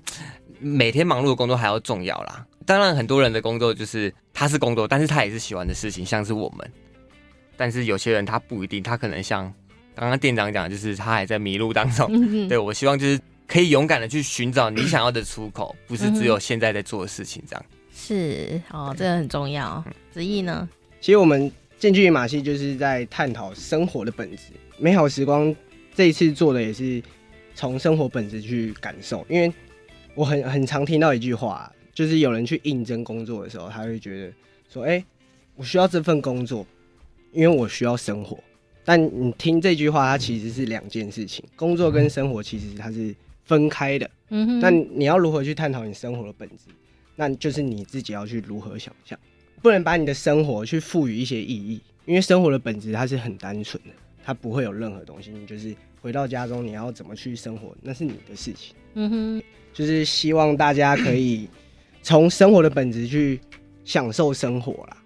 每天忙碌的工作还要重要啦。当然，很多人的工作就是他是工作，但是他也是喜欢的事情，像是我们。但是有些人他不一定，他可能像刚刚店长讲，就是他还在迷路当中。对，我希望就是可以勇敢的去寻找你想要的出口，不是只有现在在做的事情这样。是哦，这个很重要。子毅呢？其实我们。近距离马戏就是在探讨生活的本质。美好时光这一次做的也是从生活本质去感受，因为我很很常听到一句话，就是有人去应征工作的时候，他会觉得说：“哎、欸，我需要这份工作，因为我需要生活。”但你听这句话，它其实是两件事情，工作跟生活其实它是分开的。嗯哼。那你要如何去探讨你生活的本质？那就是你自己要去如何想象。不能把你的生活去赋予一些意义，因为生活的本质它是很单纯的，它不会有任何东西。你就是回到家中，你要怎么去生活，那是你的事情。嗯哼，就是希望大家可以从生活的本质去享受生活啦，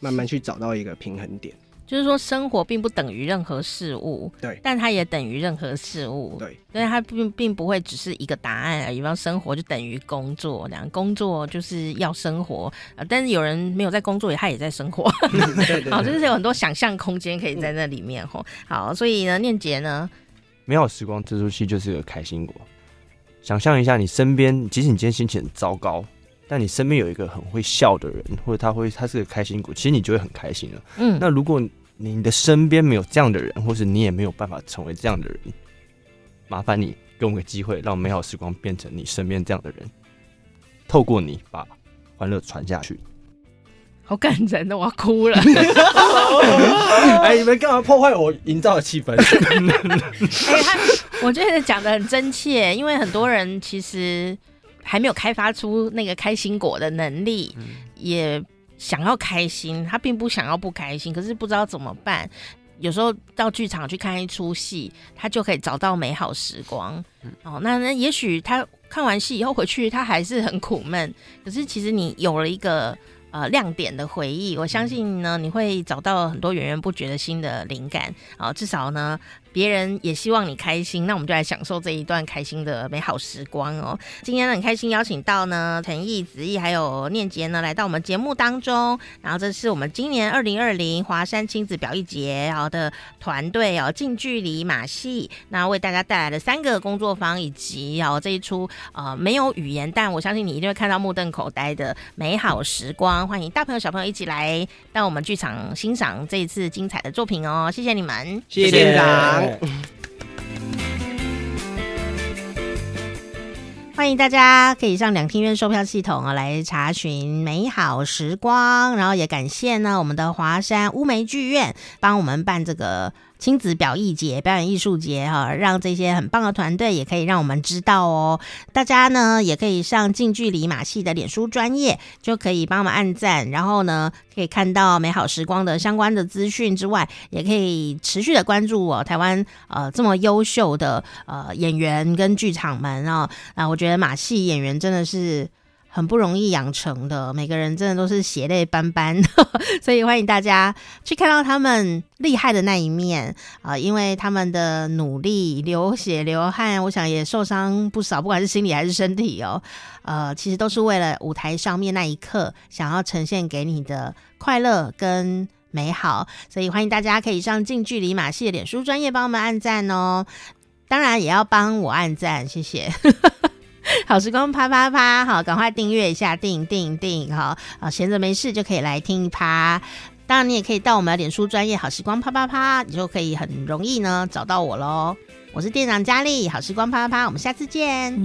慢慢去找到一个平衡点。就是说，生活并不等于任何事物，对，但它也等于任何事物，对，所以它并并不会只是一个答案而已。比方生活就等于工作，这样工作就是要生活，呃，但是有人没有在工作，他也在生活，对对对，好，就是有很多想象空间可以在那里面吼。好，所以呢，念杰呢，美好时光这出戏就是个开心果。想象一下，你身边，即使你今天心情很糟糕，但你身边有一个很会笑的人，或者他会，他是个开心果，其实你就会很开心了。嗯，那如果你的身边没有这样的人，或是你也没有办法成为这样的人，麻烦你给我们个机会，让美好时光变成你身边这样的人，透过你把欢乐传下去。好感人的，我要哭了。哎，你们干嘛破坏我营造的气氛？我觉得讲的很真切，因为很多人其实还没有开发出那个开心果的能力，嗯、也。想要开心，他并不想要不开心，可是不知道怎么办。有时候到剧场去看一出戏，他就可以找到美好时光。嗯、哦，那那也许他看完戏以后回去，他还是很苦闷。可是其实你有了一个。呃，亮点的回忆，我相信呢，你会找到很多源源不绝的新的灵感啊、呃。至少呢，别人也希望你开心，那我们就来享受这一段开心的美好时光哦。今天呢，很开心邀请到呢，陈毅、子毅还有念杰呢，来到我们节目当中。然后这是我们今年二零二零华山亲子表艺节然后的团队哦，近距离马戏，那为大家带来了三个工作坊，以及然后这一出呃没有语言，但我相信你一定会看到目瞪口呆的美好时光。欢迎大朋友小朋友一起来到我们剧场欣赏这一次精彩的作品哦！谢谢你们，谢谢店长。欢迎大家可以上两厅院售票系统啊来查询美好时光，然后也感谢呢我们的华山乌梅剧院帮我们办这个。亲子表艺节、表演艺术节，哈，让这些很棒的团队也可以让我们知道哦。大家呢也可以上近距离马戏的脸书专业，就可以帮我们按赞，然后呢可以看到美好时光的相关的资讯之外，也可以持续的关注我台湾呃这么优秀的呃演员跟剧场们哦。啊，我觉得马戏演员真的是。很不容易养成的，每个人真的都是血泪斑斑，所以欢迎大家去看到他们厉害的那一面啊、因为他们的努力、流血流汗，我想也受伤不少，不管是心理还是身体哦。呃，其实都是为了舞台上面那一刻想要呈现给你的快乐跟美好，所以欢迎大家可以上近距离马戏的脸书专业帮我们按赞哦，当然也要帮我按赞，谢谢。好时光啪啪啪，好，赶快订阅一下，订订订，好啊，闲着没事就可以来听一趴。当然，你也可以到我们的脸书专业好时光啪啪啪，你就可以很容易呢找到我喽。我是店长佳丽，好时光啪啪啪，我们下次见。